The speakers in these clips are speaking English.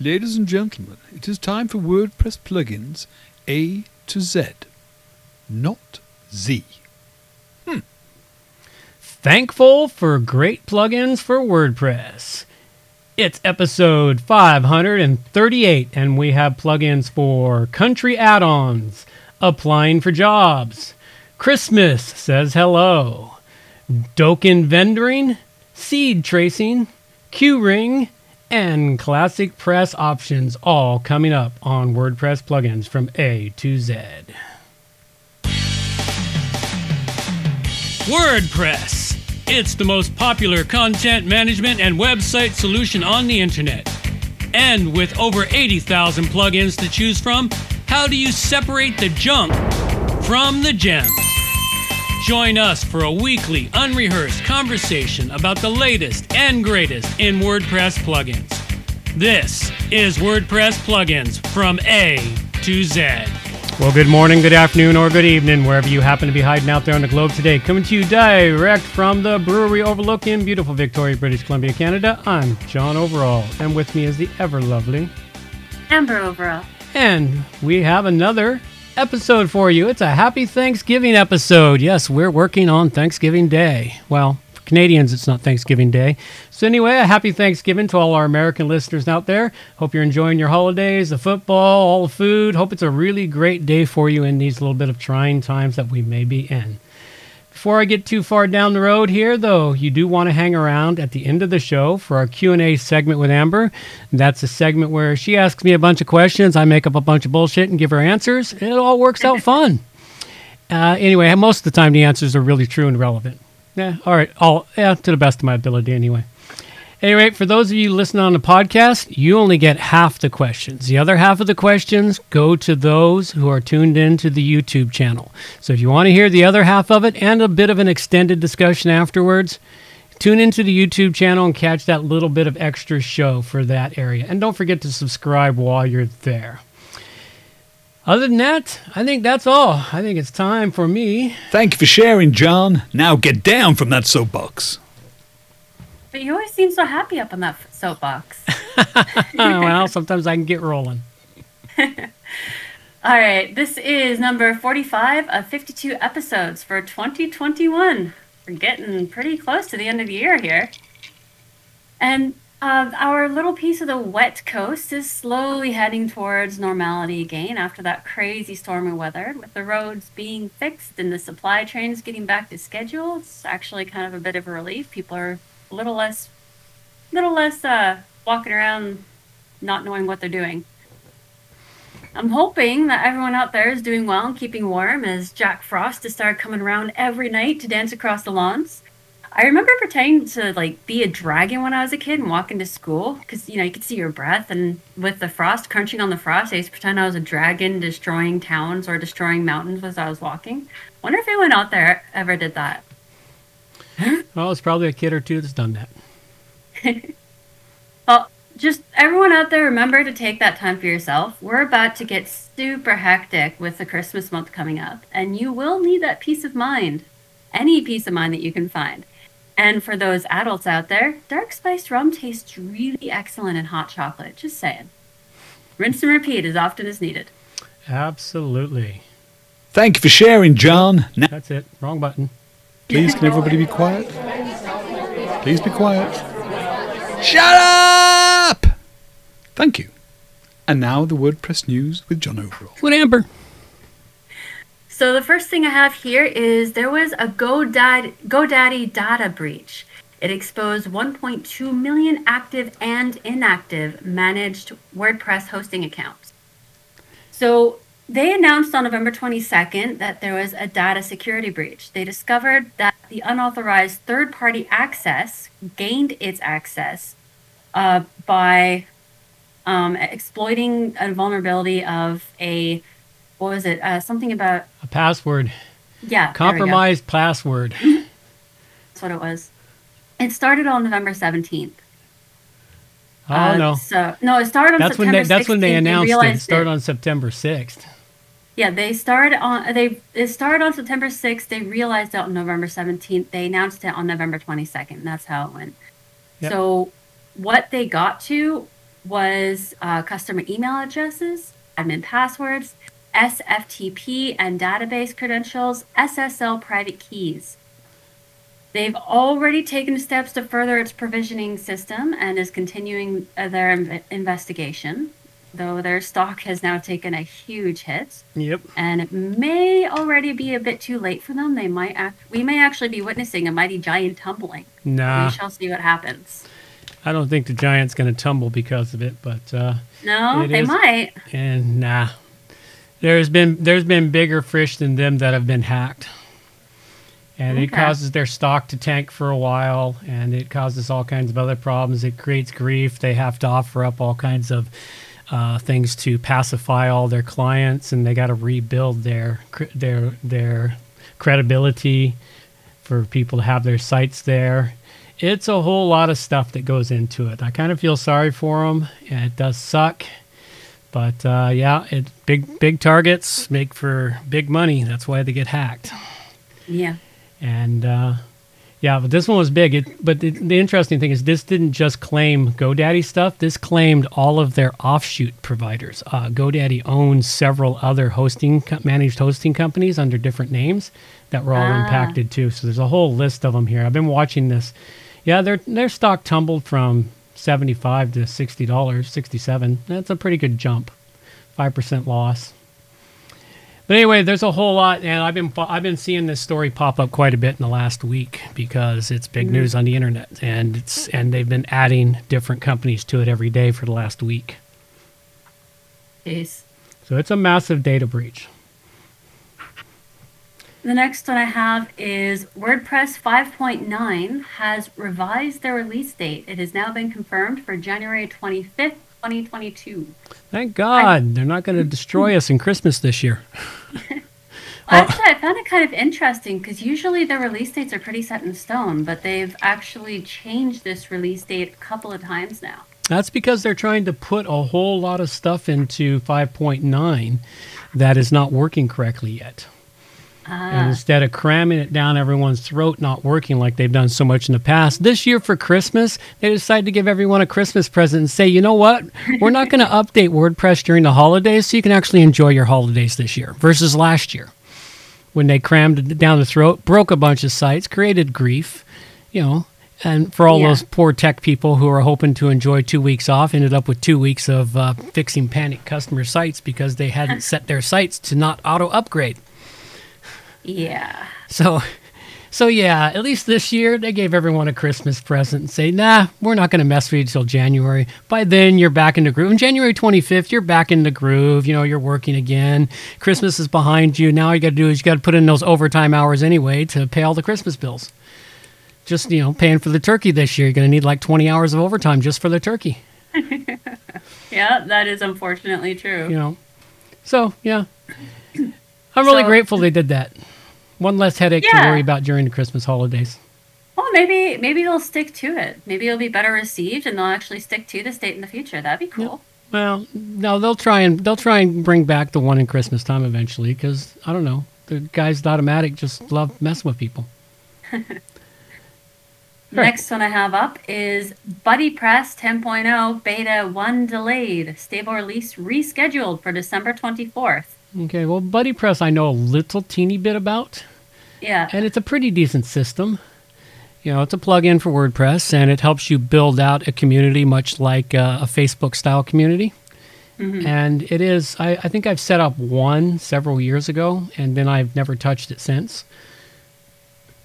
Ladies and gentlemen, it is time for WordPress plugins A to Z, not Z. Hmm. Thankful for great plugins for WordPress. It's episode 538, and we have plugins for country add ons, applying for jobs, Christmas says hello, Dokan vendoring, seed tracing, Q ring, and classic press options all coming up on WordPress plugins from A to Z. WordPress. It's the most popular content management and website solution on the internet. And with over 80,000 plugins to choose from, how do you separate the junk from the gems? Join us for a weekly, unrehearsed conversation about the latest and greatest in WordPress plugins. This is WordPress plugins from A to Z. Well, good morning, good afternoon, or good evening, wherever you happen to be hiding out there on the globe today. Coming to you direct from the brewery overlook in beautiful Victoria, British Columbia, Canada. I'm John Overall, and with me is the ever lovely Amber Overall. And we have another episode for you. It's a happy Thanksgiving episode. Yes, we're working on Thanksgiving Day. Well, for Canadians, it's not Thanksgiving Day. So, anyway, a happy Thanksgiving to all our American listeners out there. Hope you're enjoying your holidays, the football, all the food. Hope it's a really great day for you in these little bit of trying times that we may be in. Before I get too far down the road here, though, you do want to hang around at the end of the show for our Q&A segment with Amber. That's a segment where she asks me a bunch of questions, I make up a bunch of bullshit and give her answers. And it all works out fun. Uh, anyway, most of the time the answers are really true and relevant. Yeah, all right, all yeah, to the best of my ability anyway. Anyway, for those of you listening on the podcast, you only get half the questions. The other half of the questions go to those who are tuned in to the YouTube channel. So if you want to hear the other half of it and a bit of an extended discussion afterwards, tune into the YouTube channel and catch that little bit of extra show for that area. And don't forget to subscribe while you're there. Other than that, I think that's all. I think it's time for me. Thank you for sharing, John. Now get down from that soapbox. But you always seem so happy up on that soapbox. well, sometimes I can get rolling. All right, this is number 45 of 52 episodes for 2021. We're getting pretty close to the end of the year here. And uh, our little piece of the wet coast is slowly heading towards normality again after that crazy stormy weather. With the roads being fixed and the supply trains getting back to schedule, it's actually kind of a bit of a relief. People are a little less, little less uh, walking around not knowing what they're doing. I'm hoping that everyone out there is doing well and keeping warm as Jack Frost has started coming around every night to dance across the lawns. I remember pretending to like be a dragon when I was a kid and walking to school because you know you could see your breath and with the frost crunching on the frost, I used to pretend I was a dragon destroying towns or destroying mountains as I was walking. Wonder if anyone out there ever did that. Well, it's probably a kid or two that's done that. Well, just everyone out there, remember to take that time for yourself. We're about to get super hectic with the Christmas month coming up, and you will need that peace of mind. Any peace of mind that you can find. And for those adults out there, dark spiced rum tastes really excellent in hot chocolate. Just saying. Rinse and repeat as often as needed. Absolutely. Thank you for sharing, John. That's it. Wrong button. Please, can everybody be quiet? Please be quiet. Shut up! Thank you. And now the WordPress news with John Overall. With Amber. So the first thing I have here is there was a GoDaddy, GoDaddy data breach. It exposed 1.2 million active and inactive managed WordPress hosting accounts. So they announced on November 22nd that there was a data security breach. They discovered that the unauthorized third party access gained its access uh, by um, exploiting a vulnerability of a, what was it? Uh, something about, A password. yeah. there we go. Compromised password. That's what it was. It started on November 17th. Oh Uh, no. So no, it started on That's when September they, that's when they 16th. announced it. It started on September 6th. Yeah, they started on they it started on September 6th. They realized it on November 17th. They announced it on November 22nd. That's how it went. Yep. So what they got to was uh, customer email addresses, admin passwords, SFTP and database credentials, SSL private keys. They've already taken steps to further its provisioning system and is continuing their inv- investigation, though their stock has now taken a huge hit. Yep. And it may already be a bit too late for them. They might act- we may actually be witnessing a mighty giant tumbling. Nah, We shall see what happens. I don't think the Giants going to tumble because of it, but uh, No, they is- might. and nah, there's been there's been bigger fish than them that have been hacked, and it causes their stock to tank for a while, and it causes all kinds of other problems. It creates grief. They have to offer up all kinds of uh, things to pacify all their clients, and they got to rebuild their their their credibility for people to have their sites there. It's a whole lot of stuff that goes into it. I kind of feel sorry for them, and it does suck. But uh, yeah, it big big targets make for big money. That's why they get hacked. Yeah. And uh, yeah, but this one was big. It, but the, the interesting thing is, this didn't just claim GoDaddy stuff. This claimed all of their offshoot providers. Uh, GoDaddy owns several other hosting managed hosting companies under different names that were all Ah. impacted too. So there's a whole list of them here. I've been watching this. Yeah, their their stock tumbled from seventy five to sixty dollars, sixty seven. That's a pretty good jump. Five percent loss. But anyway, there's a whole lot, and I've been I've been seeing this story pop up quite a bit in the last week because it's big mm. news on the internet, and it's and they've been adding different companies to it every day for the last week. Jeez. So it's a massive data breach. The next one I have is WordPress 5.9 has revised their release date. It has now been confirmed for January 25th, 2022. Thank God they're not going to destroy us in Christmas this year. Actually, I found it kind of interesting because usually the release dates are pretty set in stone, but they've actually changed this release date a couple of times now. That's because they're trying to put a whole lot of stuff into 5.9 that is not working correctly yet. And Ah, instead of cramming it down everyone's throat, not working like they've done so much in the past, this year for Christmas, they decided to give everyone a Christmas present and say, you know what? We're not going to update WordPress during the holidays so you can actually enjoy your holidays this year versus last year when they crammed it down the throat, broke a bunch of sites, created grief, you know. And for all Yeah. those poor tech people who are hoping to enjoy two weeks off, ended up with two weeks of uh, fixing panic customer sites because they hadn't set their sites to not auto upgrade. Yeah. So, so yeah, at least this year they gave everyone a Christmas present and say, nah, we're not going to mess with you till January. By then you're back in the groove. On January 25th, you're back in the groove. You know, you're working again. Christmas is behind you. Now all you got to do is you got to put in those overtime hours anyway to pay all the Christmas bills. Just, you know, paying for the turkey this year. You're going to need like 20 hours of overtime just for the turkey, Yeah, that is unfortunately true. you know. So, yeah. I'm really So- grateful they did that. One less headache to worry about during the Christmas holidays. Well, maybe maybe they'll stick to it. Maybe it'll be better received, and they'll actually stick to this date in the future. That'd be cool. Well, no, they'll try and they'll try and bring back the one in Christmas time eventually because I don't know the guys at Automattic just love messing with people. Next one I have up is Buddy Press 10.0 Beta 1 delayed. Stable release rescheduled for December 24th. Okay, well, Buddy Press I know a little teeny bit about, Yeah. and it's a pretty decent system. You know, it's a plug-in for WordPress, and it helps you build out a community much like uh, a Facebook-style community. And it is, I, I think I've set up one several years ago, and then I've never touched it since.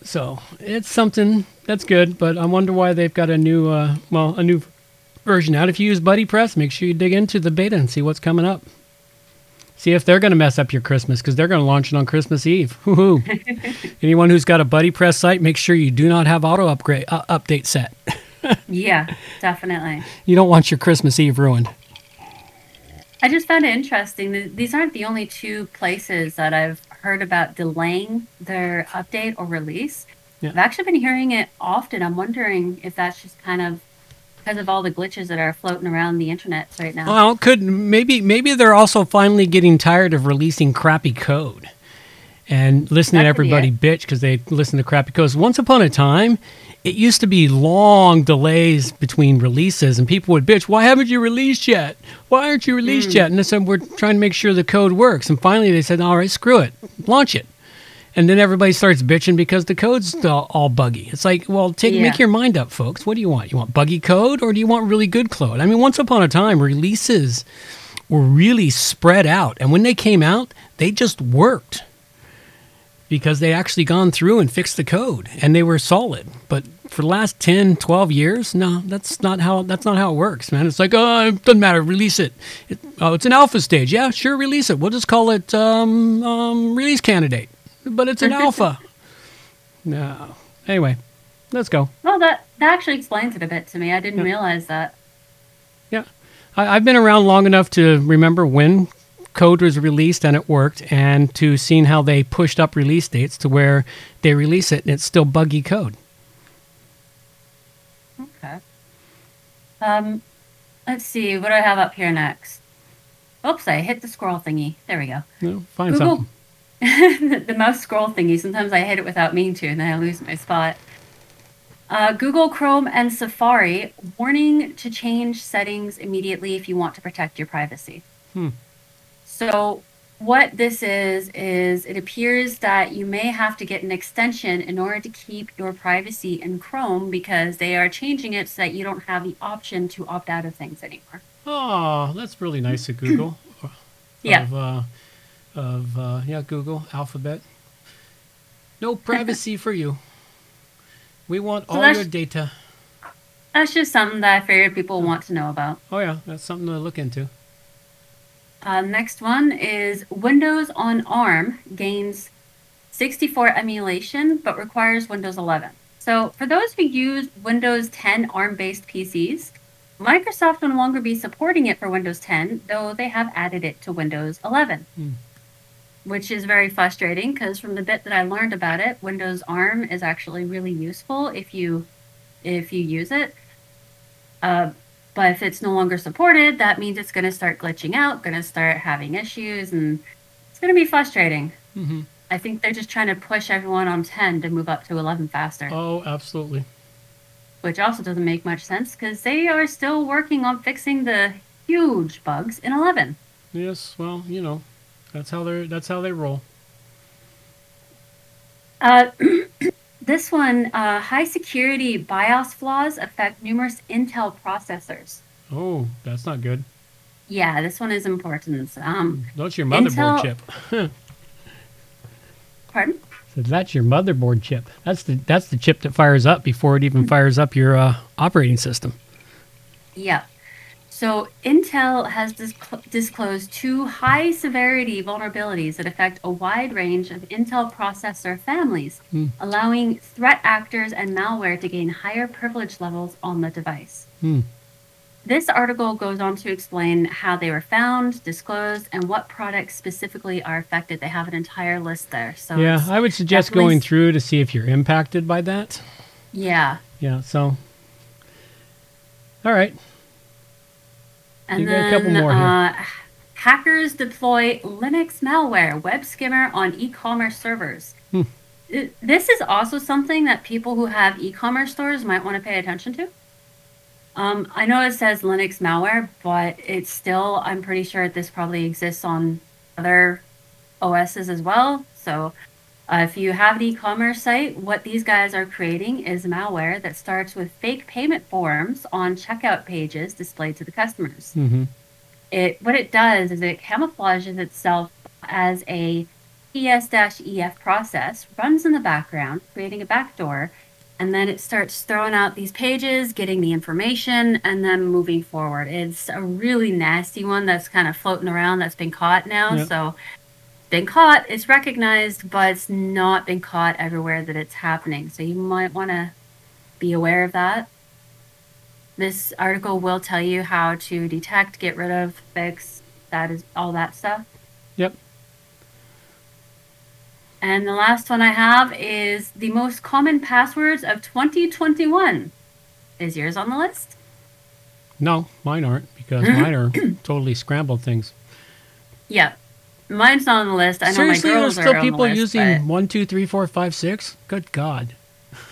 So it's something that's good, but I wonder why they've got a new, uh, well, a new version out. If you use Buddy Press, make sure you dig into the beta and see what's coming up. See if they're going to mess up your Christmas because they're going to launch it on Christmas Eve. Woo-hoo. Anyone who's got a Buddy Press site, make sure you do not have auto upgrade uh, update set. Yeah, definitely. You don't want your Christmas Eve ruined. I just found it interesting. that These aren't the only two places that I've heard about delaying their update or release. Yeah. I've actually been hearing it often. I'm wondering if that's just kind of because of all the glitches that are floating around the internet right now. Well, could maybe maybe they're also finally getting tired of releasing crappy code. and listening to That be everybody it. bitch because they listen to crap. Because once upon a time, it used to be long delays between releases, and people would bitch, "Why haven't you released yet? Why aren't you released Hmm. yet?" And they said, "We're trying to make sure the code works." And finally, they said, "All right, screw it, launch it." And then everybody starts bitching because the code's all, buggy. It's like, well, take Yeah. make your mind up, folks. What do you want? You want buggy code or do you want really good code? I mean, once upon a time, releases were really spread out, and when they came out, they just worked because they actually gone through and fixed the code and they were solid. But for the last 10, 12 years, no, that's not how that's not how it works, man. It's like, oh, it doesn't matter, release it. it oh, it's an alpha stage. Yeah, sure, release it. We'll just call it um, um, release candidate. But it's an alpha. No. Anyway, let's go. Well, that that actually explains it a bit to me. I didn't Yeah. realize that. Yeah. I, I've been around long enough to remember when code was released and it worked, and to seeing how they pushed up release dates to where they release it and it's still buggy code. Okay. Um, let's see. What do I have up here next? Oops, I hit the scroll thingy. There we go. Know, find Google. something. the mouse scroll thingy. Sometimes I hit it without meaning to, and then I lose my spot. Uh, Google Chrome and Safari warning to change settings immediately if you want to protect your privacy. Hmm. So, what this is, is it appears that you may have to get an extension in order to keep your privacy in Chrome because they are changing it so that you don't have the option to opt out of things anymore. Oh, that's really nice of Google. Yeah. Of, uh, of uh, yeah, Google Alphabet. No privacy for you. We want So all your data. That's just something that I figured people want to know about. Oh yeah, that's something to look into. Uh, next one is Windows on ARM gains 64 emulation but requires Windows 11. So, for those who use Windows 10 ARM based PCs, Microsoft will no longer be supporting it for Windows 10, though they have added it to Windows 11. Hmm. Which is very frustrating because from the bit that I learned about it, Windows ARM is actually really useful if you if you use it. Uh, but if it's no longer supported, that means it's going to start glitching out, going to start having issues, and it's going to be frustrating. hmm I think they're just trying to push everyone on 10 to move up to 11 faster, Oh, absolutely. which also doesn't make much sense because they are still working on fixing the huge bugs in 11. Yes. Well, you know, that's how they that's how they roll. Uh, this one, uh, high security BIOS flaws affect numerous Intel processors. Oh, that's not good. Yeah, this one is important. Um, That's your motherboard Intel- chip. pardon? So that's your motherboard chip. That's the that's the chip that fires up before it even fires up your uh, operating system. Yeah. So Intel has discl- disclosed two high severity vulnerabilities that affect a wide range of Intel processor families, Hmm. allowing threat actors and malware to gain higher privilege levels on the device. Hmm. This article goes on to explain how they were found, disclosed, and what products specifically are affected. They have an entire list there. So yeah, I would suggest going through to see if you're impacted by that. yeah. Yeah. So. All right. And You got then a couple more here. Uh, hackers deploy Linux malware web skimmer on e-commerce servers. Hmm. This is also something that people who have e-commerce stores might want to pay attention to. Um, I know it says Linux malware, but it's still, I'm pretty sure this probably exists on other OSs as well. So uh, if you have an e-commerce site, what these guys are creating is malware that starts with fake payment forms on checkout pages displayed to the customers. hmm It what it does is it camouflages itself as a PS-EF process, runs in the background, creating a backdoor, and then it starts throwing out these pages, getting the information, and then moving forward. It's a really nasty one that's kind of floating around that's been caught now. Yeah. So been caught, it's recognized, but it's not been caught everywhere that it's happening. So you might want to be aware of that. This article will tell you how to detect, get rid of, fix, that is all that stuff. Yep. And the last one I have is the most common passwords of 2021. Is yours on the list? No, mine aren't because mine are totally scrambled things. Yeah. Mine's not on the list. I know Seriously, my there's girls still are on people the list, using one, two, three, four, five, six. Good God.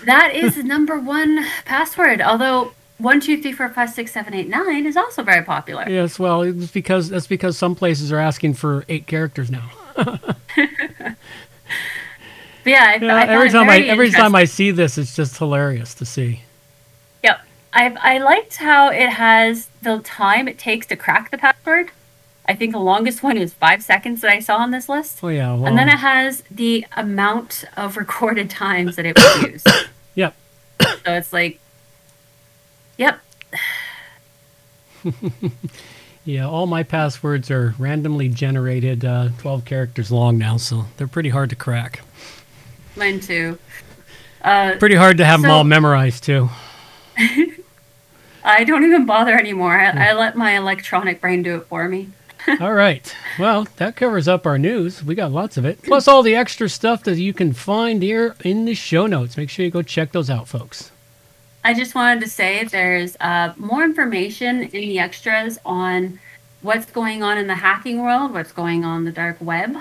That is the number one password. Although one, two, three, four, five, six, seven, eight, nine is also very popular. Yes, well, it's because that's because some places are asking for eight characters now. But yeah, I, Yeah, I every time I every time I see this, it's just hilarious to see. Yep. I I liked how it has the time it takes to crack the password. I think the longest one is five seconds that I saw on this list. Oh yeah, well, and then it has the amount of recorded times that it was used. yep. so it's like, yep. Yeah, all my passwords are randomly generated, uh, 12 characters long now, so they're pretty hard to crack. Mine too. Uh, Pretty hard to have them all memorized too. I don't even bother anymore. I, I let my electronic brain do it for me. all right. Well, that covers up our news. We got lots of it. Plus all the extra stuff that you can find here in the show notes. Make sure you go check those out, folks. I just wanted to say there's uh, more information in the extras on what's going on in the hacking world, what's going on the dark web,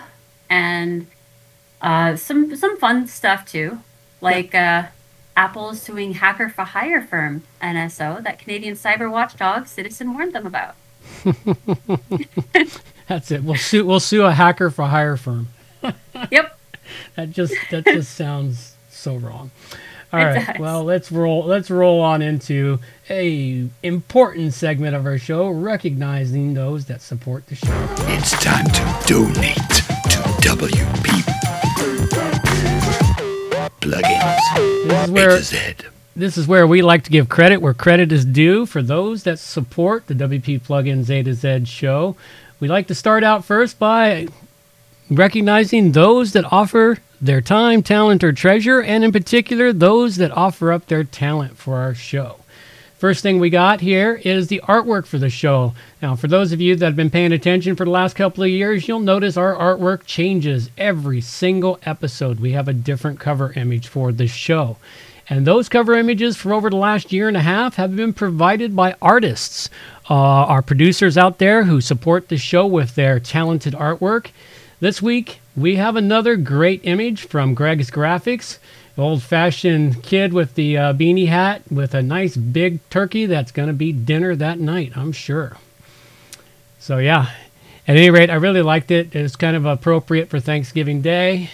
and uh, some some fun stuff too, like uh, Apple suing hacker for hire firm NSO that Canadian cyber watchdog Citizen warned them about. That's it. We'll sue we'll sue a hacker for hire firm. Yep. That just that just sounds so wrong. All It right. does. Well, let's roll let's roll on into a important segment of our show, recognizing those that support the show. It's time to donate to WP plugins. This is A where to Z. this is where we like to give credit where credit is due for those that support the WP Plugins A to Z show. We like to start out first by recognizing those that offer their time, talent, or treasure, and in particular, those that offer up their talent for our show. First thing we got here is the artwork for the show. Now, for those of you that have been paying attention for the last couple of years, you'll notice our artwork changes every single episode. We have a different cover image for the show. And those cover images for over the last year and a half have been provided by artists, uh, our producers out there who support the show with their talented artwork. This week, we have another great image from Greg's Graphics. Old fashioned kid with the uh, beanie hat with a nice big turkey that's going to be dinner that night, I'm sure. So, yeah, at any rate, I really liked it. It's kind of appropriate for Thanksgiving Day.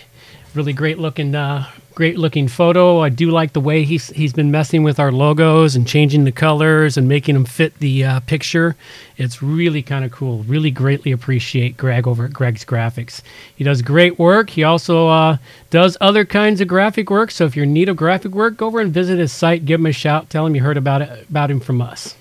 Really great looking, uh, great looking photo. I do like the way he's he's been messing with our logos and changing the colors and making them fit the uh, picture. It's really kind of cool. Really greatly appreciate Greg over at Greg's Graphics. He does great work. He also uh, does other kinds of graphic work. So if you're in need of graphic work, go over and visit his site. Give him a shout. Tell him you heard about it about him from us.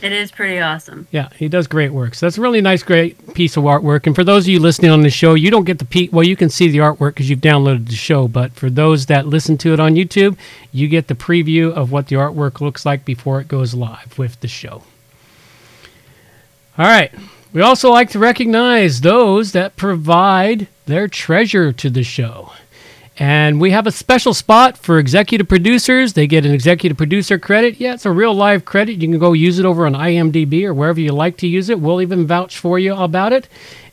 It is pretty awesome. Yeah, he does great work. So that's a really nice, great piece of artwork. And for those of you listening on the show, you don't get the pe- well, you can see the artwork because you've downloaded the show. But for those that listen to it on YouTube, you get the preview of what the artwork looks like before it goes live with the show. All right. We also like to recognize those that provide their treasure to the show. And we have a special spot for executive producers. They get an executive producer credit. Yeah, it's a real live credit. You can go use it over on IMDb or wherever you like to use it. We'll even vouch for you about it.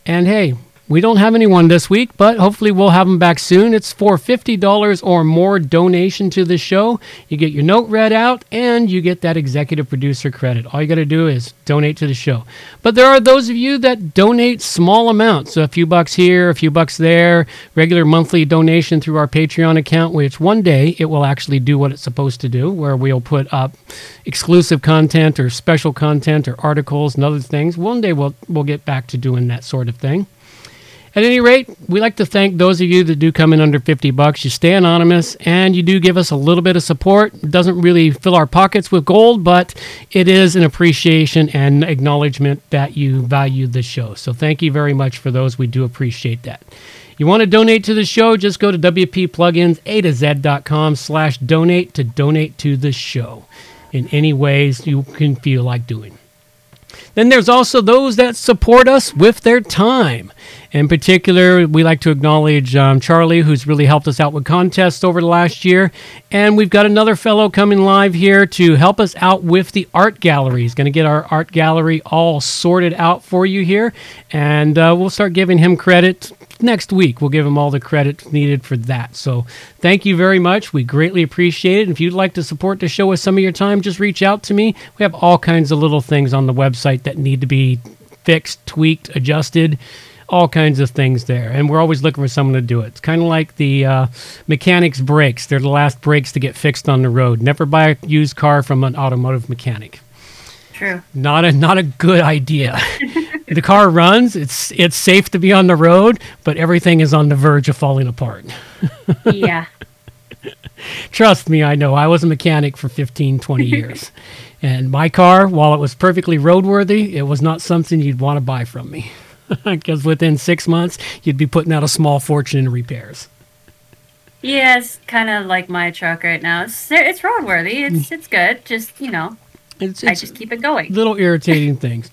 And hey, we don't have anyone this week, but hopefully we'll have them back soon. It's for $50 or more donation to the show. You get your note read out and you get that executive producer credit. All you got to do is donate to the show. But there are those of you that donate small amounts, so a few bucks here, a few bucks there, regular monthly donation through our Patreon account, which one day it will actually do what it's supposed to do, where we'll put up exclusive content or special content or articles and other things. One day we'll we'll get back to doing that sort of thing. At any rate, we like to thank those of you that do come in under 50 bucks. You stay anonymous and you do give us a little bit of support. It doesn't really fill our pockets with gold, but it is an appreciation and acknowledgement that you value the show. So thank you very much for those. We do appreciate that. You want to donate to the show, just go to WPPlugins A to slash donate to donate to the show in any ways you can feel like doing. Then there's also those that support us with their time. In particular, we like to acknowledge um, Charlie, who's really helped us out with contests over the last year. And we've got another fellow coming live here to help us out with the art gallery. He's going to get our art gallery all sorted out for you here. And uh, we'll start giving him credit next week. We'll give him all the credit needed for that. So thank you very much. We greatly appreciate it. If you'd like to support the show with some of your time, just reach out to me. We have all kinds of little things on the website that need to be fixed, tweaked, adjusted. All kinds of things there, and we're always looking for someone to do it. It's kind of like the uh, mechanics brakes; they're the last brakes to get fixed on the road. Never buy a used car from an automotive mechanic. True. Not a not a good idea. the car runs; it's it's safe to be on the road, but everything is on the verge of falling apart. Yeah. Trust me, I know. I was a mechanic for 15, 20 years. and my car, while it was perfectly roadworthy, it was not something you'd want to buy from me. Because within six months, you'd be putting out a small fortune in repairs. Yeah, it's kind of like my truck right now. It's it's roadworthy. It's mm. it's good. Just you know, It's, I just keep it going. little irritating things.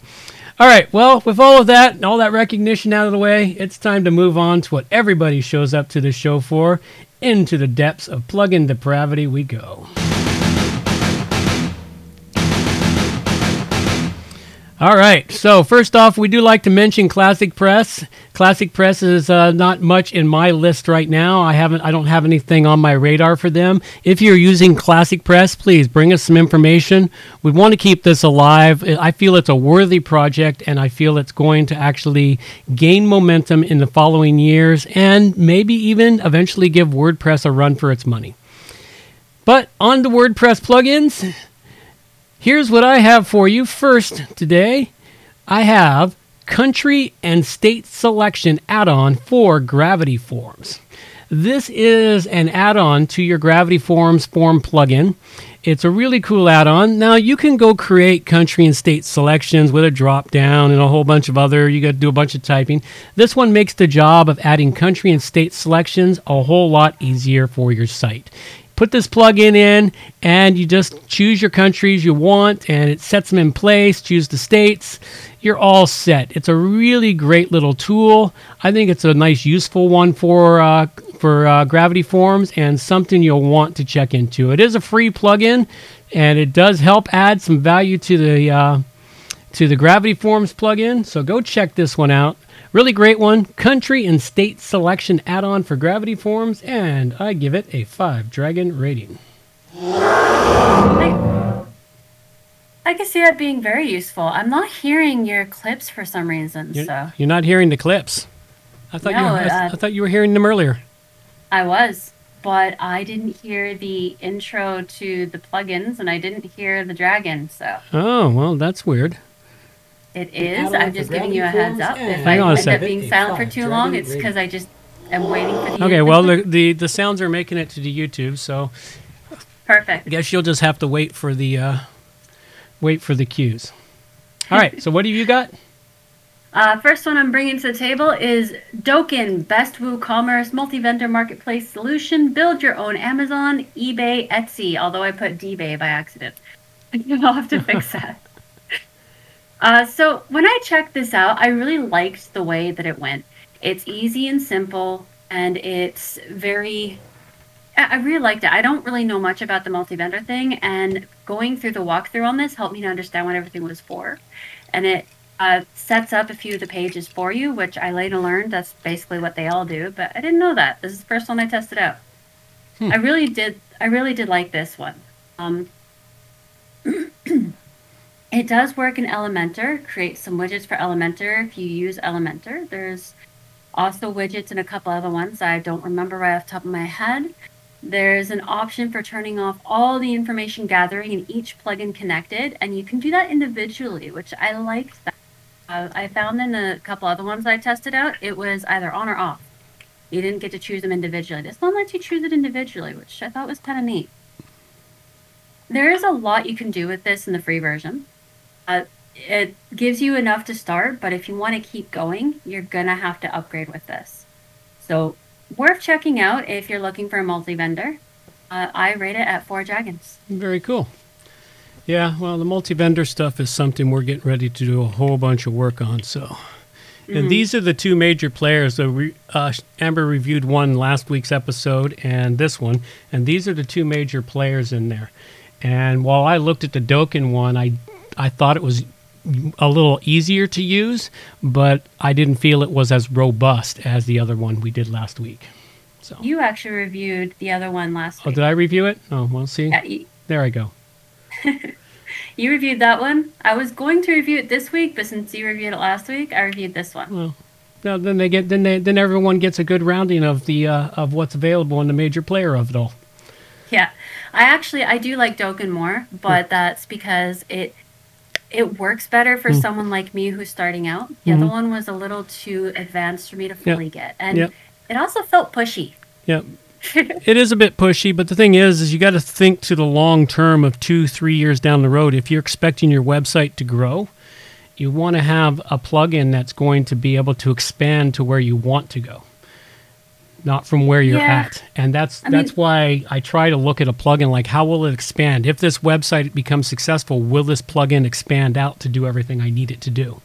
All right, well, with all of that and all that recognition out of the way, it's time to move on to what everybody shows up to the show for. Into the depths of plug-in depravity we go. All right. So first off, we do like to mention Classic Press. Classic Press is uh, not much in my list right now. I haven't. I don't have anything on my radar for them. If you're using Classic Press, please bring us some information. We want to keep this alive. I feel it's a worthy project, and I feel it's going to actually gain momentum in the following years, and maybe even eventually give WordPress a run for its money. But on to WordPress plugins. Here's what I have for you first today. I have country and state selection add on for Gravity Forms. This is an add on to your Gravity Forms form plugin. It's a really cool add on. Now, you can go create country and state selections with a drop down and a whole bunch of other, you got to do a bunch of typing. This one makes the job of adding country and state selections a whole lot easier for your site put this plugin in and you just choose your countries you want and it sets them in place choose the states you're all set. It's a really great little tool. I think it's a nice useful one for uh, for uh, gravity forms and something you'll want to check into. It is a free plugin and it does help add some value to the uh, to the gravity forms plugin so go check this one out Really great one. Country and state selection add on for Gravity Forms, and I give it a 5 dragon rating. I, I can see that being very useful. I'm not hearing your clips for some reason, You're, so you're not hearing the clips. I thought, you, No, were, I, uh, I thought you were hearing them earlier. I was. But I didn't hear the intro to the plugins, and I didn't hear the dragon. So Oh, well, that's weird. It is. I'm just giving you a heads up. If and- I on a end up second. being silent for too long, it's because I just am waiting for the. Okay, well, the, the, the sounds are making it to the YouTube, so perfect. I guess you'll just have to wait for the uh, wait for the cues. All right, so what do you got? Uh, first one I'm bringing to the table is Dokan, Best WooCommerce multi-vendor marketplace solution. Build your own Amazon, eBay, Etsy. Although I put DBay by accident, I'll have to fix that. Uh, so when I checked this out, I really liked the way that it went. It's easy and simple, and it's very. I really liked it. I don't really know much about the multi-vendor thing, and going through the walkthrough on this helped me to understand what everything was for. And it uh, sets up a few of the pages for you, which I later learned that's basically what they all do. But I didn't know that. This is the first one I tested out. I really did. I really did like this one. Um, it does work in Elementor. Create some widgets for Elementor if you use Elementor. There's also widgets and a couple other ones I don't remember right off the top of my head. There's an option for turning off all the information gathering in each plugin connected, and you can do that individually, which I liked that. Uh, I found in a couple other ones I tested out, it was either on or off. You didn't get to choose them individually. This one lets you choose it individually, which I thought was kind of neat. There is a lot you can do with this in the free version. Uh, it gives you enough to start, but if you want to keep going, you're gonna have to upgrade with this. So worth checking out if you're looking for a multi-vendor. Uh, I rate it at four dragons. Very cool. Yeah, well, the multi vendor stuff is something we're getting ready to do a whole bunch of work on. So And these are the two major players. So we, uh, Amber reviewed one last week's episode and this one, and these are the two major players in there. And while I looked at the Dokan one, I I thought it was a little easier to use, but I didn't feel it was as robust as the other one we did last week. So, You actually reviewed the other one last oh, week. Oh, did I review it? Oh, well, see, Yeah, you, there I go. you reviewed that one. I was going to review it this week, but since you reviewed it last week, I reviewed this one. Well, no, then they get then they then everyone gets a good rounding of the uh, of what's available in the major player of it all. Yeah, I actually I do like Dokan more, but that's because it it works better for hmm. someone like me who's starting out. The other hmm. one was a little too advanced for me to fully get, and Yep. it also felt pushy. Yeah. it is a bit pushy, but the thing is, is you got to think to the long term of two, three years down the road. If you're expecting your website to grow, you want to have a plugin that's going to be able to expand to where you want to go, not from where you're Yeah. at. And that's I that's mean- why I try to look at a plugin like how will it expand? If this website becomes successful, will this plugin expand out to do everything I need it to do?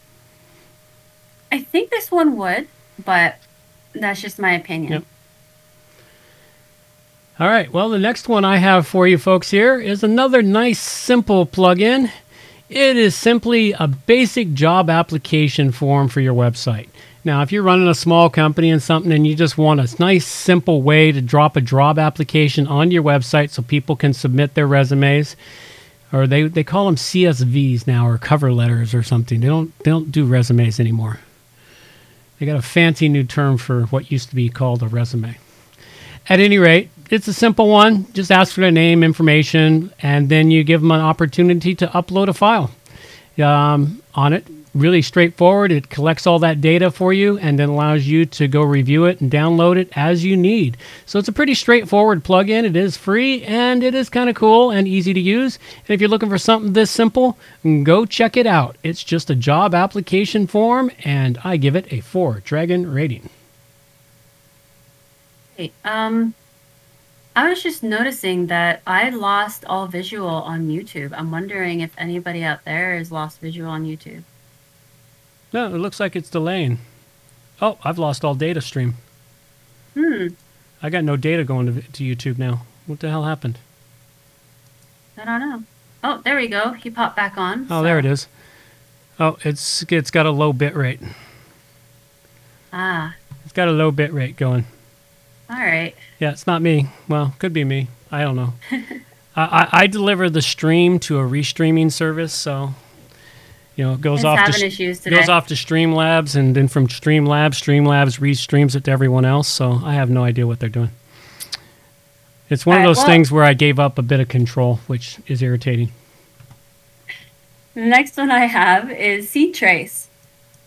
I think this one would, but that's just my opinion. Yep. All right. Well, the next one I have for you folks here is another nice, simple plugin. It is simply a basic job application form for your website. Now, if you're running a small company and something and you just want a nice, simple way to drop a job application on your website so people can submit their resumes, or they, they call them CSVs now or cover letters or something. They don't they don't do resumes anymore. They got a fancy new term for what used to be called a resume. At any rate, it's a simple one. Just ask for their name, information, and then you give them an opportunity to upload a file um, on it. Really straightforward. It collects all that data for you and then allows you to go review it and download it as you need. So it's a pretty straightforward plugin. It is free and it is kind of cool and easy to use. And if you're looking for something this simple, go check it out. It's just a job application form, and I give it a four dragon rating. Hey, um, I was just noticing that I lost all visual on YouTube. I'm wondering if anybody out there has lost visual on YouTube. No, it looks like it's delaying. Oh, I've lost all data stream. Hmm, I got no data going to, to YouTube now. What the hell happened? I don't know. Oh, there we go. He popped back on. Oh, there it is. Oh, it's it's got a low bit rate. Ah, It's got a low bit rate going. all right. Yeah, it's not me. Well, could be me. I don't know. I, I, I deliver the stream to a restreaming service, so you know it goes off to today. goes off to Streamlabs, and then from Streamlabs, Streamlabs restreams it to everyone else. So I have no idea what they're doing. It's one of Alright, those well- things where I gave up a bit of control, which is irritating. The next one I have is Seed Trace.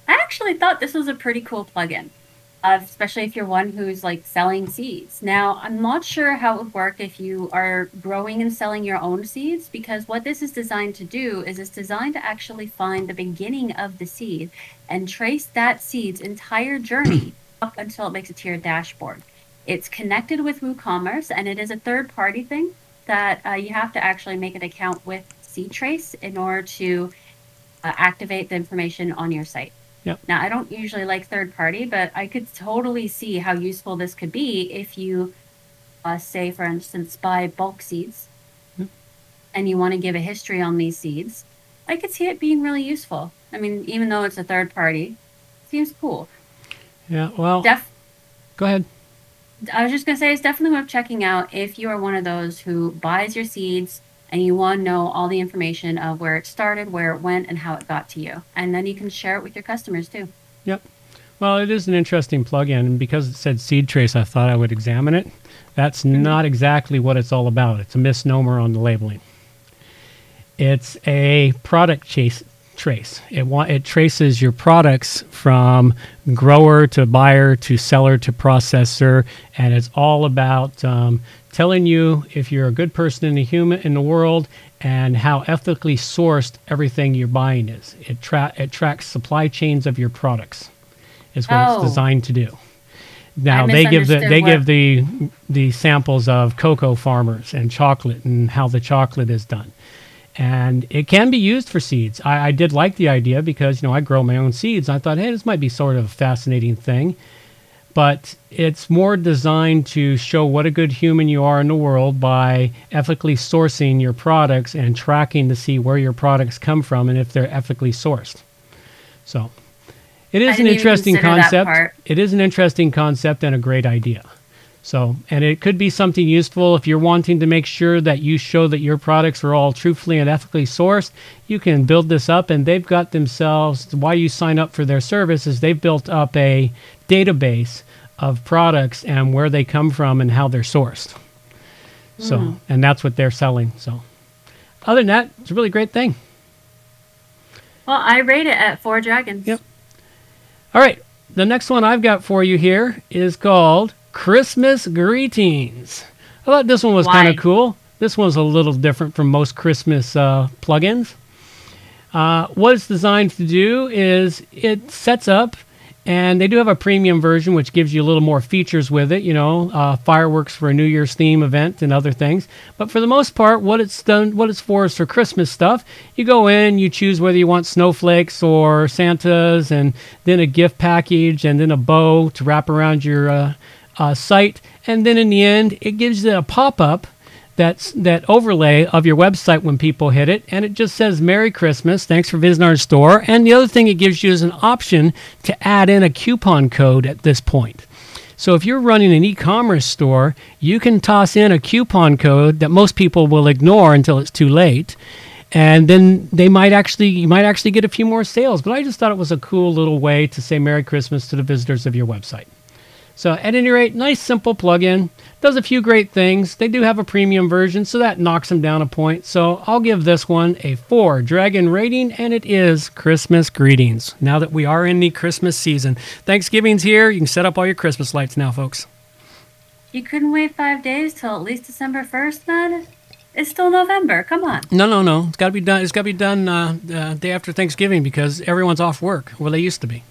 I actually thought this was a pretty cool plugin, uh, especially if you're one who's like selling seeds. Now, I'm not sure how it would work if you are growing and selling your own seeds, because what this is designed to do is it's designed to actually find the beginning of the seed and trace that seed's entire journey up until it makes it to your dashboard. It's connected with WooCommerce, and it is a third-party thing that uh, you have to actually make an account with Seed Trace in order to uh, activate the information on your site. Yep. Now, I don't usually like third party, but I could totally see how useful this could be if you, uh, say, for instance, buy bulk seeds and you want to give a history on these seeds. I could see it being really useful. I mean, even though it's a third party, seems cool. Yeah. Well, Def- go ahead. I was just gonna say it's definitely worth checking out if you are one of those who buys your seeds and you want to know all the information of where it started, where it went, and how it got to you, and then you can share it with your customers too. Yep. Well, it is an interesting plugin, and because it said seed trace, I thought I would examine it. That's mm-hmm. not exactly what it's all about. It's a misnomer on the labeling. It's a product chase trace. It wa- it traces your products from grower to buyer to seller to processor, and it's all about um, telling you if you're a good person in the human in the world and how ethically sourced everything you're buying is. It tra- it tracks supply chains of your products. Is what Oh. it's designed to do. Now they give the they what- give the the samples of cocoa farmers and chocolate and how the chocolate is done. And it can be used for seeds. I, I did like the idea because you know I grow my own seeds. I thought, hey, this might be sort of a fascinating thing, but it's more designed to show what a good human you are in the world by ethically sourcing your products and tracking to see where your products come from and if they're ethically sourced. So, it is an interesting concept. It is an interesting concept and a great idea. So, and it could be something useful if you're wanting to make sure that you show that your products are all truthfully and ethically sourced. You can build this up, and they've got themselves. Why you sign up for their service is they've built up a database of products and where they come from and how they're sourced. So, hmm. and that's what they're selling. So, other than that, it's a really great thing. Well, I rate it at four dragons. Yep. All right. The next one I've got for you here is called Christmas Greetings. I thought this one was kind of cool. This one's a little different from most Christmas uh, plugins. Uh, what it's designed to do is it sets up, and they do have a premium version which gives you a little more features with it, you know, uh, fireworks for a New Year's theme event and other things. But for the most part, what it's done, what it's for is for Christmas stuff. You go in, you choose whether you want snowflakes or Santas, and then a gift package, and then a bow to wrap around your uh, site, and then in the end, it gives you a pop-up that's that overlay of your website when people hit it and it just says merry christmas thanks for visiting our store. And the other thing it gives you is an option to add in a coupon code at this point. So if you're running an e-commerce store you can toss in a coupon code that most people will ignore until it's too late and then they might actually you might actually get a few more sales. But i just thought it was a cool little way to say merry christmas to the visitors of your website so at any rate, nice simple plugin. Does a few great things. They do have a premium version, so that knocks them down a point. So I'll give this one a four dragon rating, and it is Christmas greetings. Now that we are in the Christmas season, Thanksgiving's here. You can set up all your Christmas lights now, folks. You couldn't wait five days till at least December 1st, man? It's still November. Come on. No, no, no. It's got to be done. It's got to be done uh, uh, day after Thanksgiving because everyone's off work. Well, they used to be.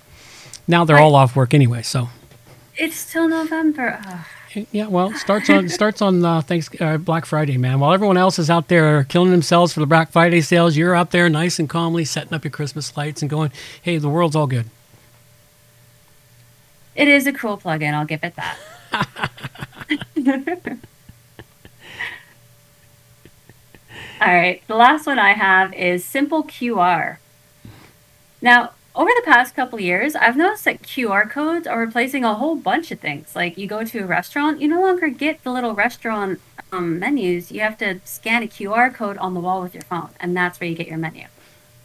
Now they're Right. all off work anyway. So It's still November. Yeah, well, starts on starts on uh, thanks uh, Black Friday, man. While everyone else is out there killing themselves for the Black Friday sales, you're out there nice and calmly setting up your Christmas lights and going, "Hey, the world's all good." It is a cool plug-in. I'll give it that. All right. The last one I have is Simple QR. Now, over the past couple years, I've noticed that QR codes are replacing a whole bunch of things. Like you go to a restaurant, you no longer get the little restaurant um, menus. You have to scan a QR code on the wall with your phone, and that's where you get your menu.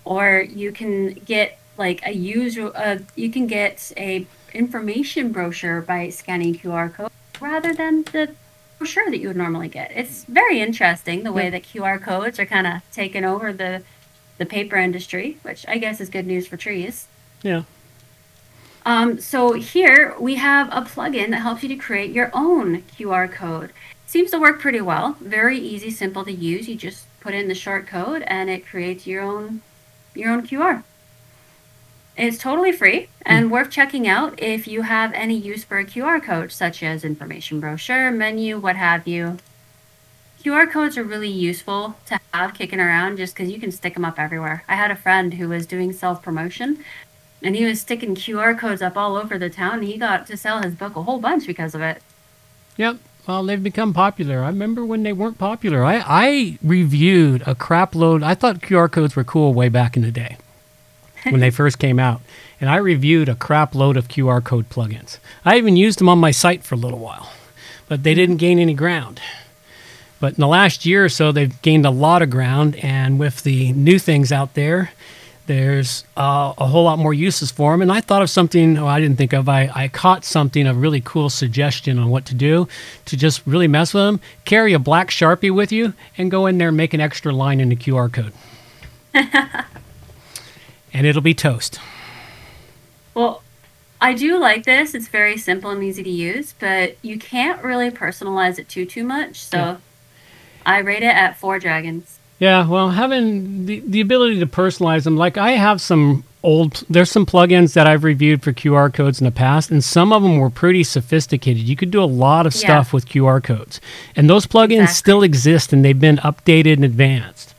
Or you can get like a user, uh, you can get a information brochure by scanning QR code rather than the brochure that you would normally get. It's very interesting the way that QR codes are kind of taking over the the paper industry, which I guess is good news for trees. Yeah. Um, so here we have a plugin that helps you to create your own QR code. Seems to work pretty well. Very easy, simple to use. You just put in the short code and it creates your own your own QR. It's totally free and worth checking out if you have any use for a QR code, such as information brochure, menu, what have you. QR codes are really useful to have kicking around just because you can stick them up everywhere. I had a friend who was doing self promotion and he was sticking QR codes up all over the town. And he got to sell his book a whole bunch because of it. Yep. Well, they've become popular. I remember when they weren't popular. I, I reviewed a crap load. I thought QR codes were cool way back in the day when they first came out. And I reviewed a crap load of QR code plugins. I even used them on my site for a little while, but they didn't gain any ground. But in the last year or so, they've gained a lot of ground. And with the new things out there, there's uh, a whole lot more uses for them. And I thought of something oh, I didn't think of. I, I caught something, a really cool suggestion on what to do to just really mess with them. Carry a black Sharpie with you and go in there and make an extra line in the QR code. and it'll be toast. Well, I do like this. It's very simple and easy to use, but you can't really personalize it too too much. So Yeah. I rate it at four dragons. Yeah, well, having the, the ability to personalize them, like I have some old, there's some plugins that I've reviewed for QR codes in the past, and some of them were pretty sophisticated. You could do a lot of Yeah. stuff with QR codes, and those plugins Exactly. still exist and they've been updated and advanced.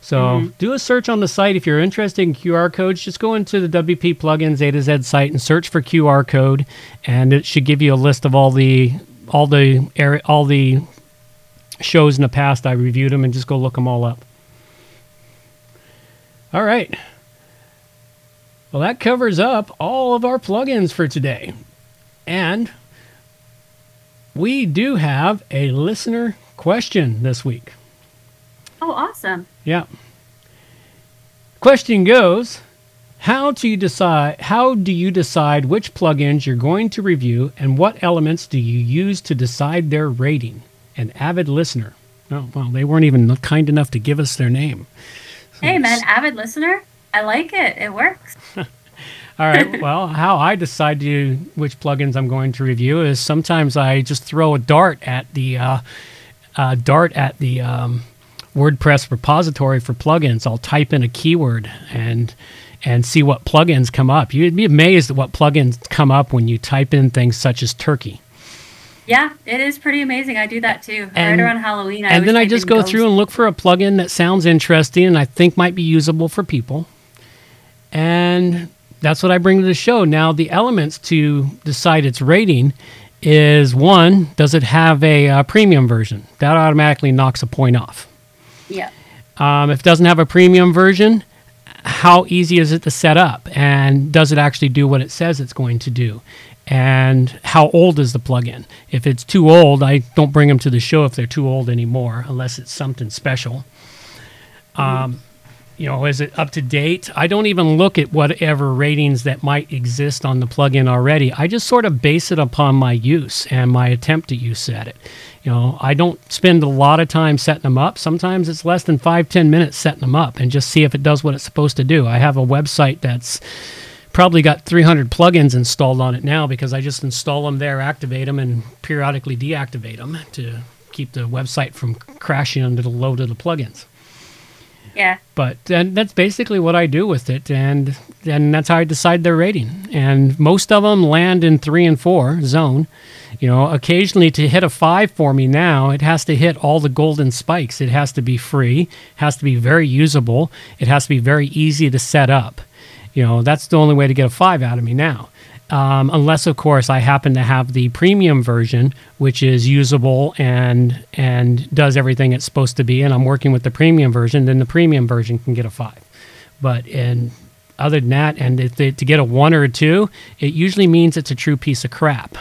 So mm-hmm. do a search on the site if you're interested in QR codes. Just go into the WP plugins A to Z site and search for QR code, and it should give you a list of all the all the area, all the shows in the past I reviewed them, and just go look them all up. All right. Well, that covers up all of our plugins for today. And we do have a listener question this week. Oh, awesome. Yeah. Question goes, how do you decide how do you decide which plugins you're going to review and what elements do you use to decide their rating? An avid listener. Oh, well, they weren't even kind enough to give us their name. Hey, man, avid listener. I like it. It works. All right. Well, how I decide to which plugins I'm going to review is sometimes I just throw a dart at the uh, uh, dart at the um, WordPress repository for plugins. I'll type in a keyword and and see what plugins come up. You'd be amazed at what plugins come up when you type in things such as turkey. Yeah, it is pretty amazing. I do that too. And- right around Halloween. I and then I just go ghost. through and look for a plugin that sounds interesting and I think might be usable for people. And that's what I bring to the show. Now, the elements to decide its rating is one, does it have a uh, premium version? That automatically knocks a point off. Yeah. Um, if it doesn't have a premium version, how easy is it to set up? And does it actually do what it says it's going to do? And how old is the plugin? If it's too old, I don't bring them to the show if they're too old anymore, unless it's something special. Um, you know, is it up to date? I don't even look at whatever ratings that might exist on the plugin already. I just sort of base it upon my use and my attempt to use at it. You know, I don't spend a lot of time setting them up. Sometimes it's less than five, ten minutes setting them up and just see if it does what it's supposed to do. I have a website that's probably got 300 plugins installed on it now because I just install them there, activate them, and periodically deactivate them to keep the website from crashing under the load of the plugins Yeah. but and that's basically what I do with it, and and that's how I decide their rating. And most of them land in three and four zone. You know, occasionally to hit a five for me now, it has to hit all the golden spikes. It has to be free, has to be very usable, it has to be very easy to set up. You know, that's the only way to get a five out of me now. Um, unless, of course, I happen to have the premium version, which is usable and and does everything it's supposed to be, and I'm working with the premium version, then the premium version can get a five. But and other than that, and they, to get a one or a two, it usually means it's a true piece of crap.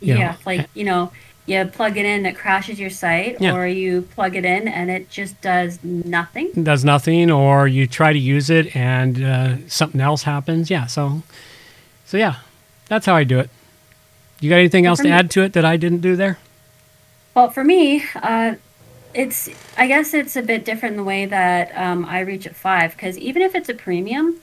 You know, Yeah. Like, you know, you plug it in, it crashes your site, Yeah. or you plug it in and it just does nothing. It does nothing, or you try to use it and uh, something else happens. Yeah, so so yeah, that's how I do it. You got anything else to me- add to it that I didn't do there? Well, for me, uh, it's I guess it's a bit different in the way that um, I reach at five because even if it's a premium,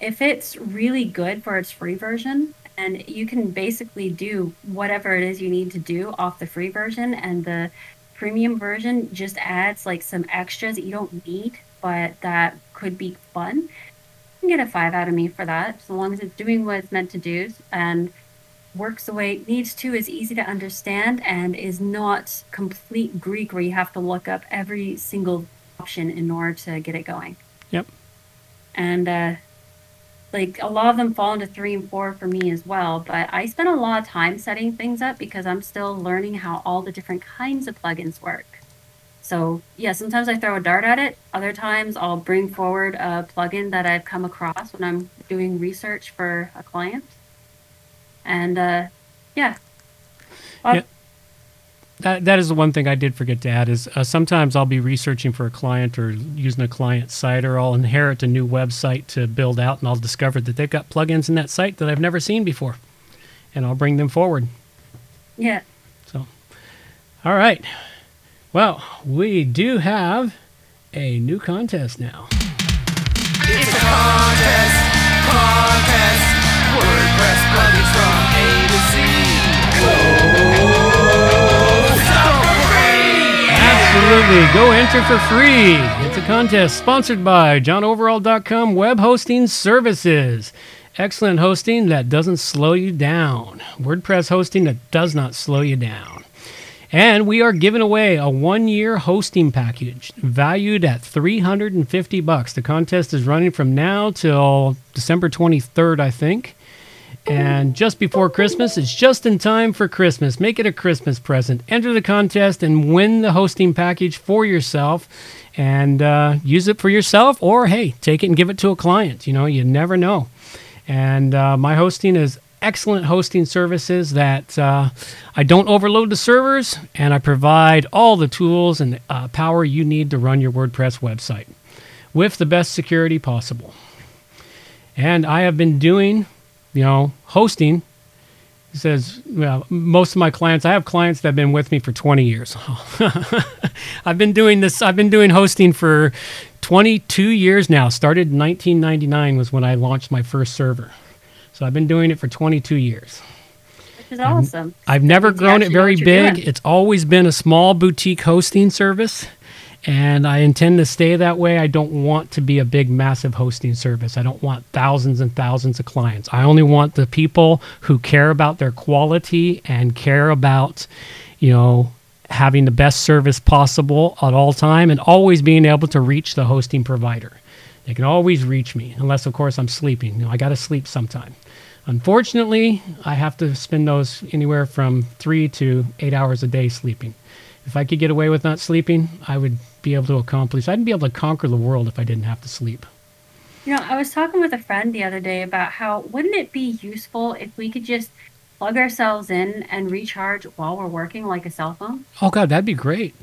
if it's really good for its free version, and you can basically do whatever it is you need to do off the free version, and the premium version just adds like some extras that you don't need, but that could be fun. You can get a five out of me for that, so long as it's doing what it's meant to do and works the way it needs to, is easy to understand, and is not complete Greek where you have to look up every single option in order to get it going. Yep. And uh, like a lot of them fall into three and four for me as well. But I spend a lot of time setting things up because I'm still learning how all the different kinds of plugins work. So yeah, sometimes I throw a dart at it. Other times I'll bring forward a plugin that I've come across when I'm doing research for a client. And uh, yeah, Well, Yeah. That, that is the one thing I did forget to add is uh, sometimes I'll be researching for a client or using a client site or I'll inherit a new website to build out and I'll discover that they've got plugins in that site that I've never seen before and I'll bring them forward. yeah. So, all right. Well, we do have a new contest now. It's a contest, contest. WordPress plugins from Absolutely. Go enter for free. It's a contest sponsored by johnoverall.com web hosting services. Excellent hosting that doesn't slow you down. WordPress hosting that does not slow you down. And we are giving away a one-year hosting package valued at 350 bucks. The contest is running from now till December 23rd, I think. And just before Christmas, it's just in time for Christmas. Make it a Christmas present. Enter the contest and win the hosting package for yourself and uh, use it for yourself or, hey, take it and give it to a client. You know, you never know. And uh, my hosting is excellent hosting services that uh, I don't overload the servers and I provide all the tools and uh, power you need to run your WordPress website with the best security possible. And I have been doing, you know, hosting. He says, well, most of my clients, I have clients that have been with me for 20 years. I've been doing this, I've been doing hosting for 22 years now. Started in 1999 was when I launched my first server. So I've been doing it for 22 years. Which is awesome. I've never you grown it very big. doing. It's always been a small boutique hosting service, and I intend to stay that way. I don't want to be a big, massive hosting service. I don't want thousands and thousands of clients. I only want the people who care about their quality and care about, you know, having the best service possible at all time and always being able to reach the hosting provider. They can always reach me, unless, of course, I'm sleeping. You know, I got to sleep sometime. Unfortunately, I have to spend those anywhere from three to eight hours a day sleeping. If I could get away with not sleeping, I would be able to accomplish. I'd be able to conquer the world if I didn't have to sleep. You know, I was talking with a friend the other day about how wouldn't it be useful if we could just plug ourselves in and recharge while we're working like a cell phone? Oh God, that'd be great.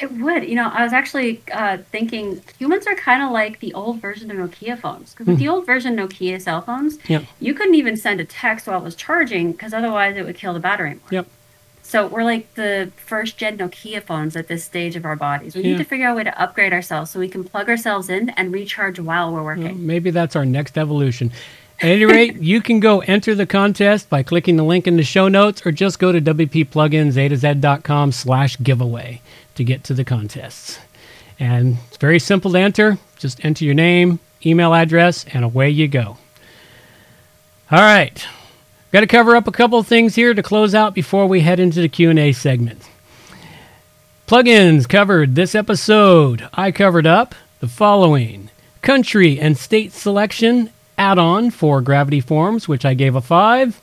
It would. You know, I was actually uh, thinking humans are kind of like the old version of Nokia phones. Because with the old version Nokia cell phones, Yep. you couldn't even send a text while it was charging because otherwise it would kill the battery more. Yep. So we're like the first gen Nokia phones at this stage of our bodies. We Yeah. need to figure out a way to upgrade ourselves so we can plug ourselves in and recharge while we're working. Well, maybe that's our next evolution. At any rate, you can go enter the contest by clicking the link in the show notes or just go to wppluginzeta.com slash giveaway to get to the contests. And it's very simple to enter. Just enter your name, email address, and away you go. All right. Got to cover up a couple of things here to close out before we head into the Q&A segment. Plugins covered this episode. I covered up the following country and state selection add on for Gravity Forms, which I gave a 5,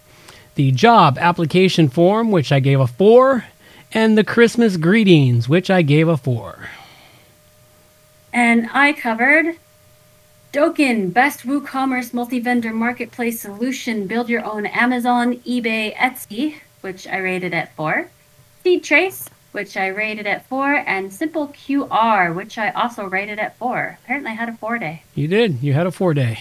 the job application form, which I gave a 4, and the Christmas greetings, which I gave a 4. And I covered Dokan, best WooCommerce multi-vendor marketplace solution. Build your own Amazon, eBay, Etsy, which I rated at four. Seed Trace, which I rated at four, and Simple QR, which I also rated at four. Apparently, I had a four day. You did. You had a four day.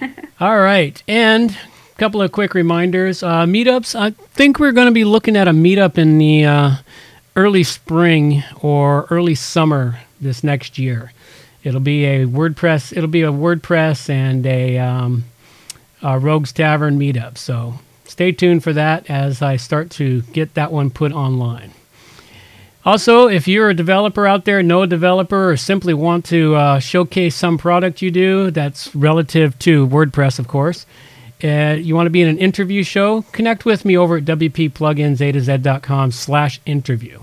All right. And a couple of quick reminders. Uh, meetups. I think we're going to be looking at a meetup in the uh, early spring or early summer this next year. It'll be a WordPress. It'll be a WordPress and a, um, a Rogues Tavern meetup. So stay tuned for that as I start to get that one put online. Also, if you're a developer out there, know a developer, or simply want to uh, showcase some product you do that's relative to WordPress, of course, uh, you want to be in an interview show, connect with me over at wppluginzeta.com slash interview.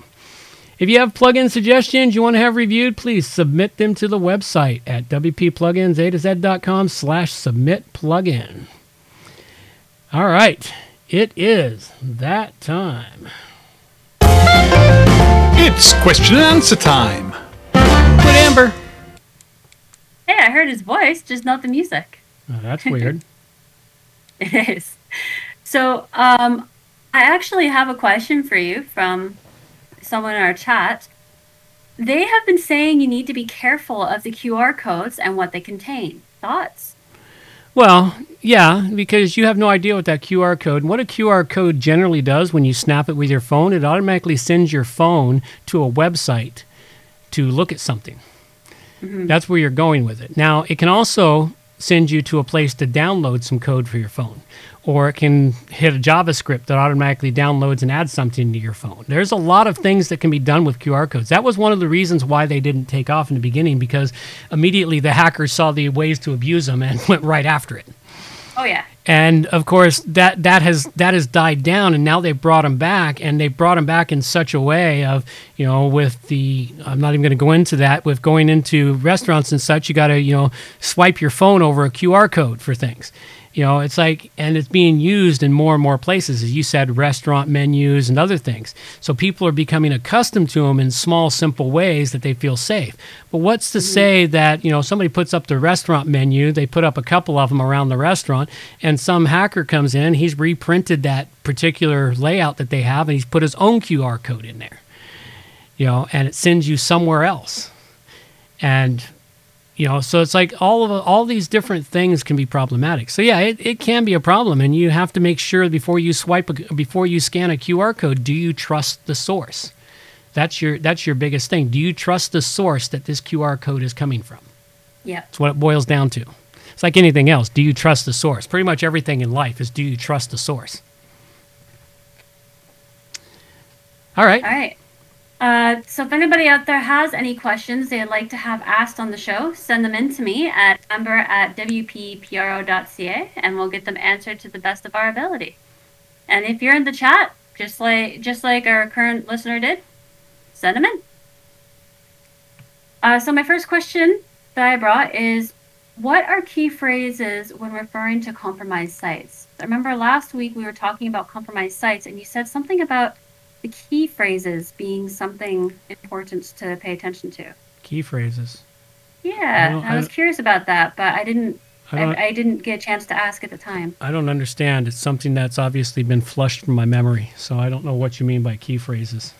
If you have plugin suggestions you want to have reviewed, please submit them to the website at wppluginzeta.com slash submit plugin. All right, it is that time. It's question and answer time. Quit Amber. Hey, I heard his voice, just not the music. Oh, that's weird. It is. So, um, I actually have a question for you from someone in our chat. They have been saying you need to be careful of the QR codes and what they contain. Thoughts? Well, yeah, because you have no idea what that QR code. What a QR code generally does when you snap it with your phone, it automatically sends your phone to a website to look at something. Mm-hmm. That's where you're going with it. Now, it can also send you to a place to download some code for your phone, or it can hit a JavaScript that automatically downloads and adds something to your phone. There's a lot of things that can be done with QR codes. That was one of the reasons why they didn't take off in the beginning because immediately the hackers saw the ways to abuse them and went right after it. Oh, yeah. and of course that that has that has died down and now they brought them back and they brought them back in such a way of you know with the i'm not even going to go into that with going into restaurants and such you got to you know swipe your phone over a qr code for things you know it's like and it's being used in more and more places as you said restaurant menus and other things. So people are becoming accustomed to them in small simple ways that they feel safe. But what's to mm-hmm. say that you know somebody puts up the restaurant menu they put up a couple of them around the restaurant and some hacker comes in he's reprinted that particular layout that they have and he's put his own qr code in there you know and it sends you somewhere else. And you know so it's like all of all these different things can be problematic. So yeah it, it can be a problem and you have to make sure before you swipe a, before you scan a qr code do you trust the source? That's your that's your biggest thing. Do you trust the source that this qr code is coming from? Yeah. that's what it boils down to. It's like anything else. Do you trust the source? Pretty much everything in life is do you trust the source? All right. All right. Uh, so if anybody out there has any questions they'd like to have asked on the show, send them in to me at member at wppro.ca and we'll get them answered to the best of our ability. And if you're in the chat, just like just like our current listener did, send them in. Uh, so my first question that I brought is, what are key phrases when referring to compromised sites? I remember last week we were talking about compromised sites, and you said something about the key phrases being something important to pay attention to. key phrases Yeah, I, I was don't- curious about that, but I didn't. I I, I didn't get a chance to ask at the time. I don't understand. It's something that's obviously been flushed from my memory, so I don't know what you mean by key phrases.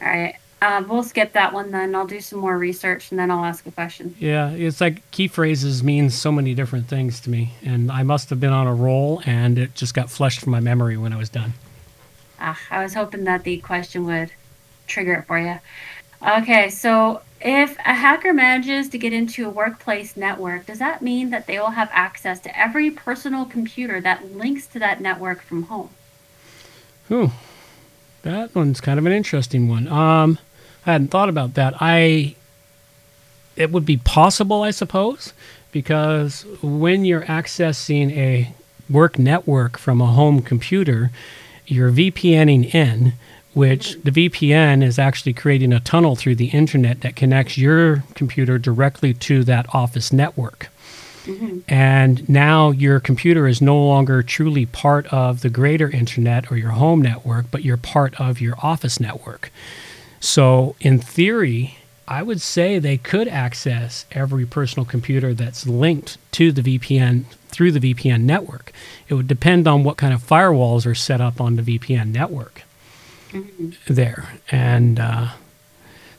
All right, uh, we'll skip that one then. I'll do some more research and then I'll ask a question. Yeah, it's like key phrases means so many different things to me, and I must have been on a roll, and it just got flushed from my memory when I was done. Ah, I was hoping that the question would trigger it for you. Okay, so if a hacker manages to get into a workplace network, does that mean that they will have access to every personal computer that links to that network from home? Ooh, that one's kind of an interesting one. Um, I hadn't thought about that. I it would be possible, I suppose, because when you're accessing a work network from a home computer, you're VPNing in, which the VPN is actually creating a tunnel through the internet that connects your computer directly to that office network. Mm-hmm. And now your computer is no longer truly part of the greater internet or your home network, but you're part of your office network. So, in theory, I would say they could access every personal computer that's linked to the VPN through the VPN network. It would depend on what kind of firewalls are set up on the VPN network there. And uh,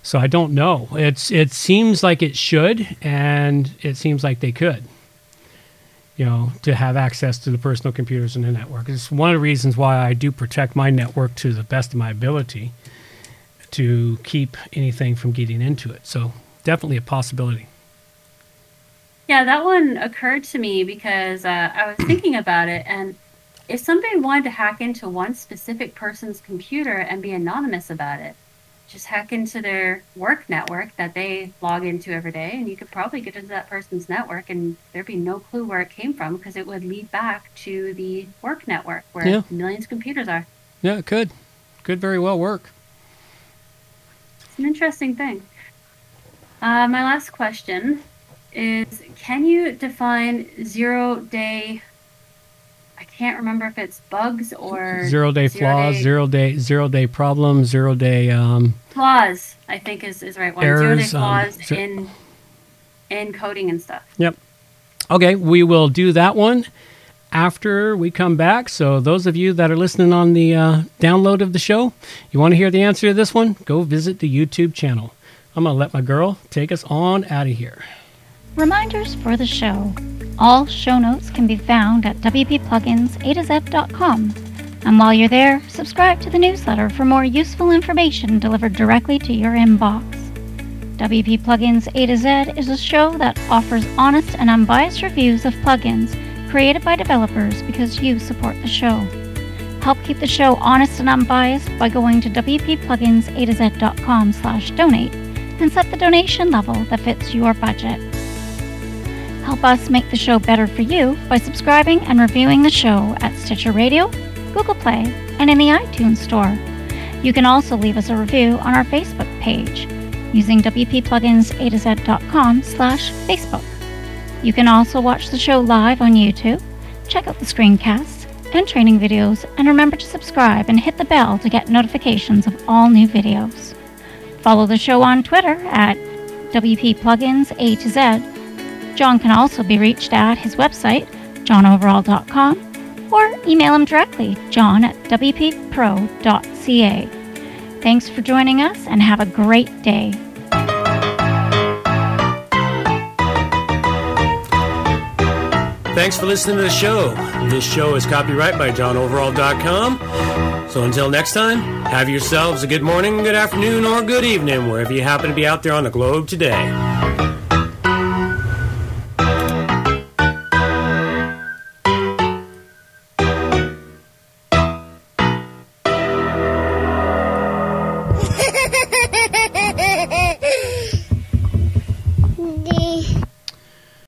so I don't know. It's it seems like it should, and it seems like they could. You know, to have access to the personal computers in the network. It's one of the reasons why I do protect my network to the best of my ability to keep anything from getting into it. So definitely a possibility. Yeah, that one occurred to me because uh, I was thinking about it, and if somebody wanted to hack into one specific person's computer and be anonymous about it, just hack into their work network that they log into every day, and you could probably get into that person's network, and there'd be no clue where it came from because it would lead back to the work network where Yeah. millions of computers are. Yeah, it could. Could very well work. An interesting thing. Uh, my last question is Can you define zero day? I can't remember if it's bugs or Zero day flaws, day- zero day zero day problems, zero day um, flaws. I think is, is right one. zero day Errors, um, flaws in in coding and stuff. Yep. Okay, we will do that one after we come back. So, those of you that are listening on the uh, download of the show, you want to hear the answer to this one? Go visit the YouTube channel. I'm going to let my girl take us on out of here. Reminders for the show. All show notes can be found at wppluginsa to z.com. And while you're there, subscribe to the newsletter for more useful information delivered directly to your inbox. WP Plugins A to Z is a show that offers honest and unbiased reviews of plugins created by developers because you support the show. Help keep the show honest and unbiased by going to wppluginsa slash donate and set the donation level that fits your budget. Help us make the show better for you by subscribing and reviewing the show at Stitcher Radio, Google Play, and in the iTunes Store. You can also leave us a review on our Facebook page using wppluginsa slash Facebook. You can also watch the show live on YouTube, check out the screencasts and training videos, and remember to subscribe and hit the bell to get notifications of all new videos. Follow the show on Twitter at WP A to Z. John can also be reached at his website, johnoverall.com, or email him directly, john at wppro.ca. Thanks for joining us and have a great day. Thanks for listening to the show. This show is copyright by johnoverall.com. So until next time, have yourselves a good morning, good afternoon, or good evening, wherever you happen to be out there on the globe today.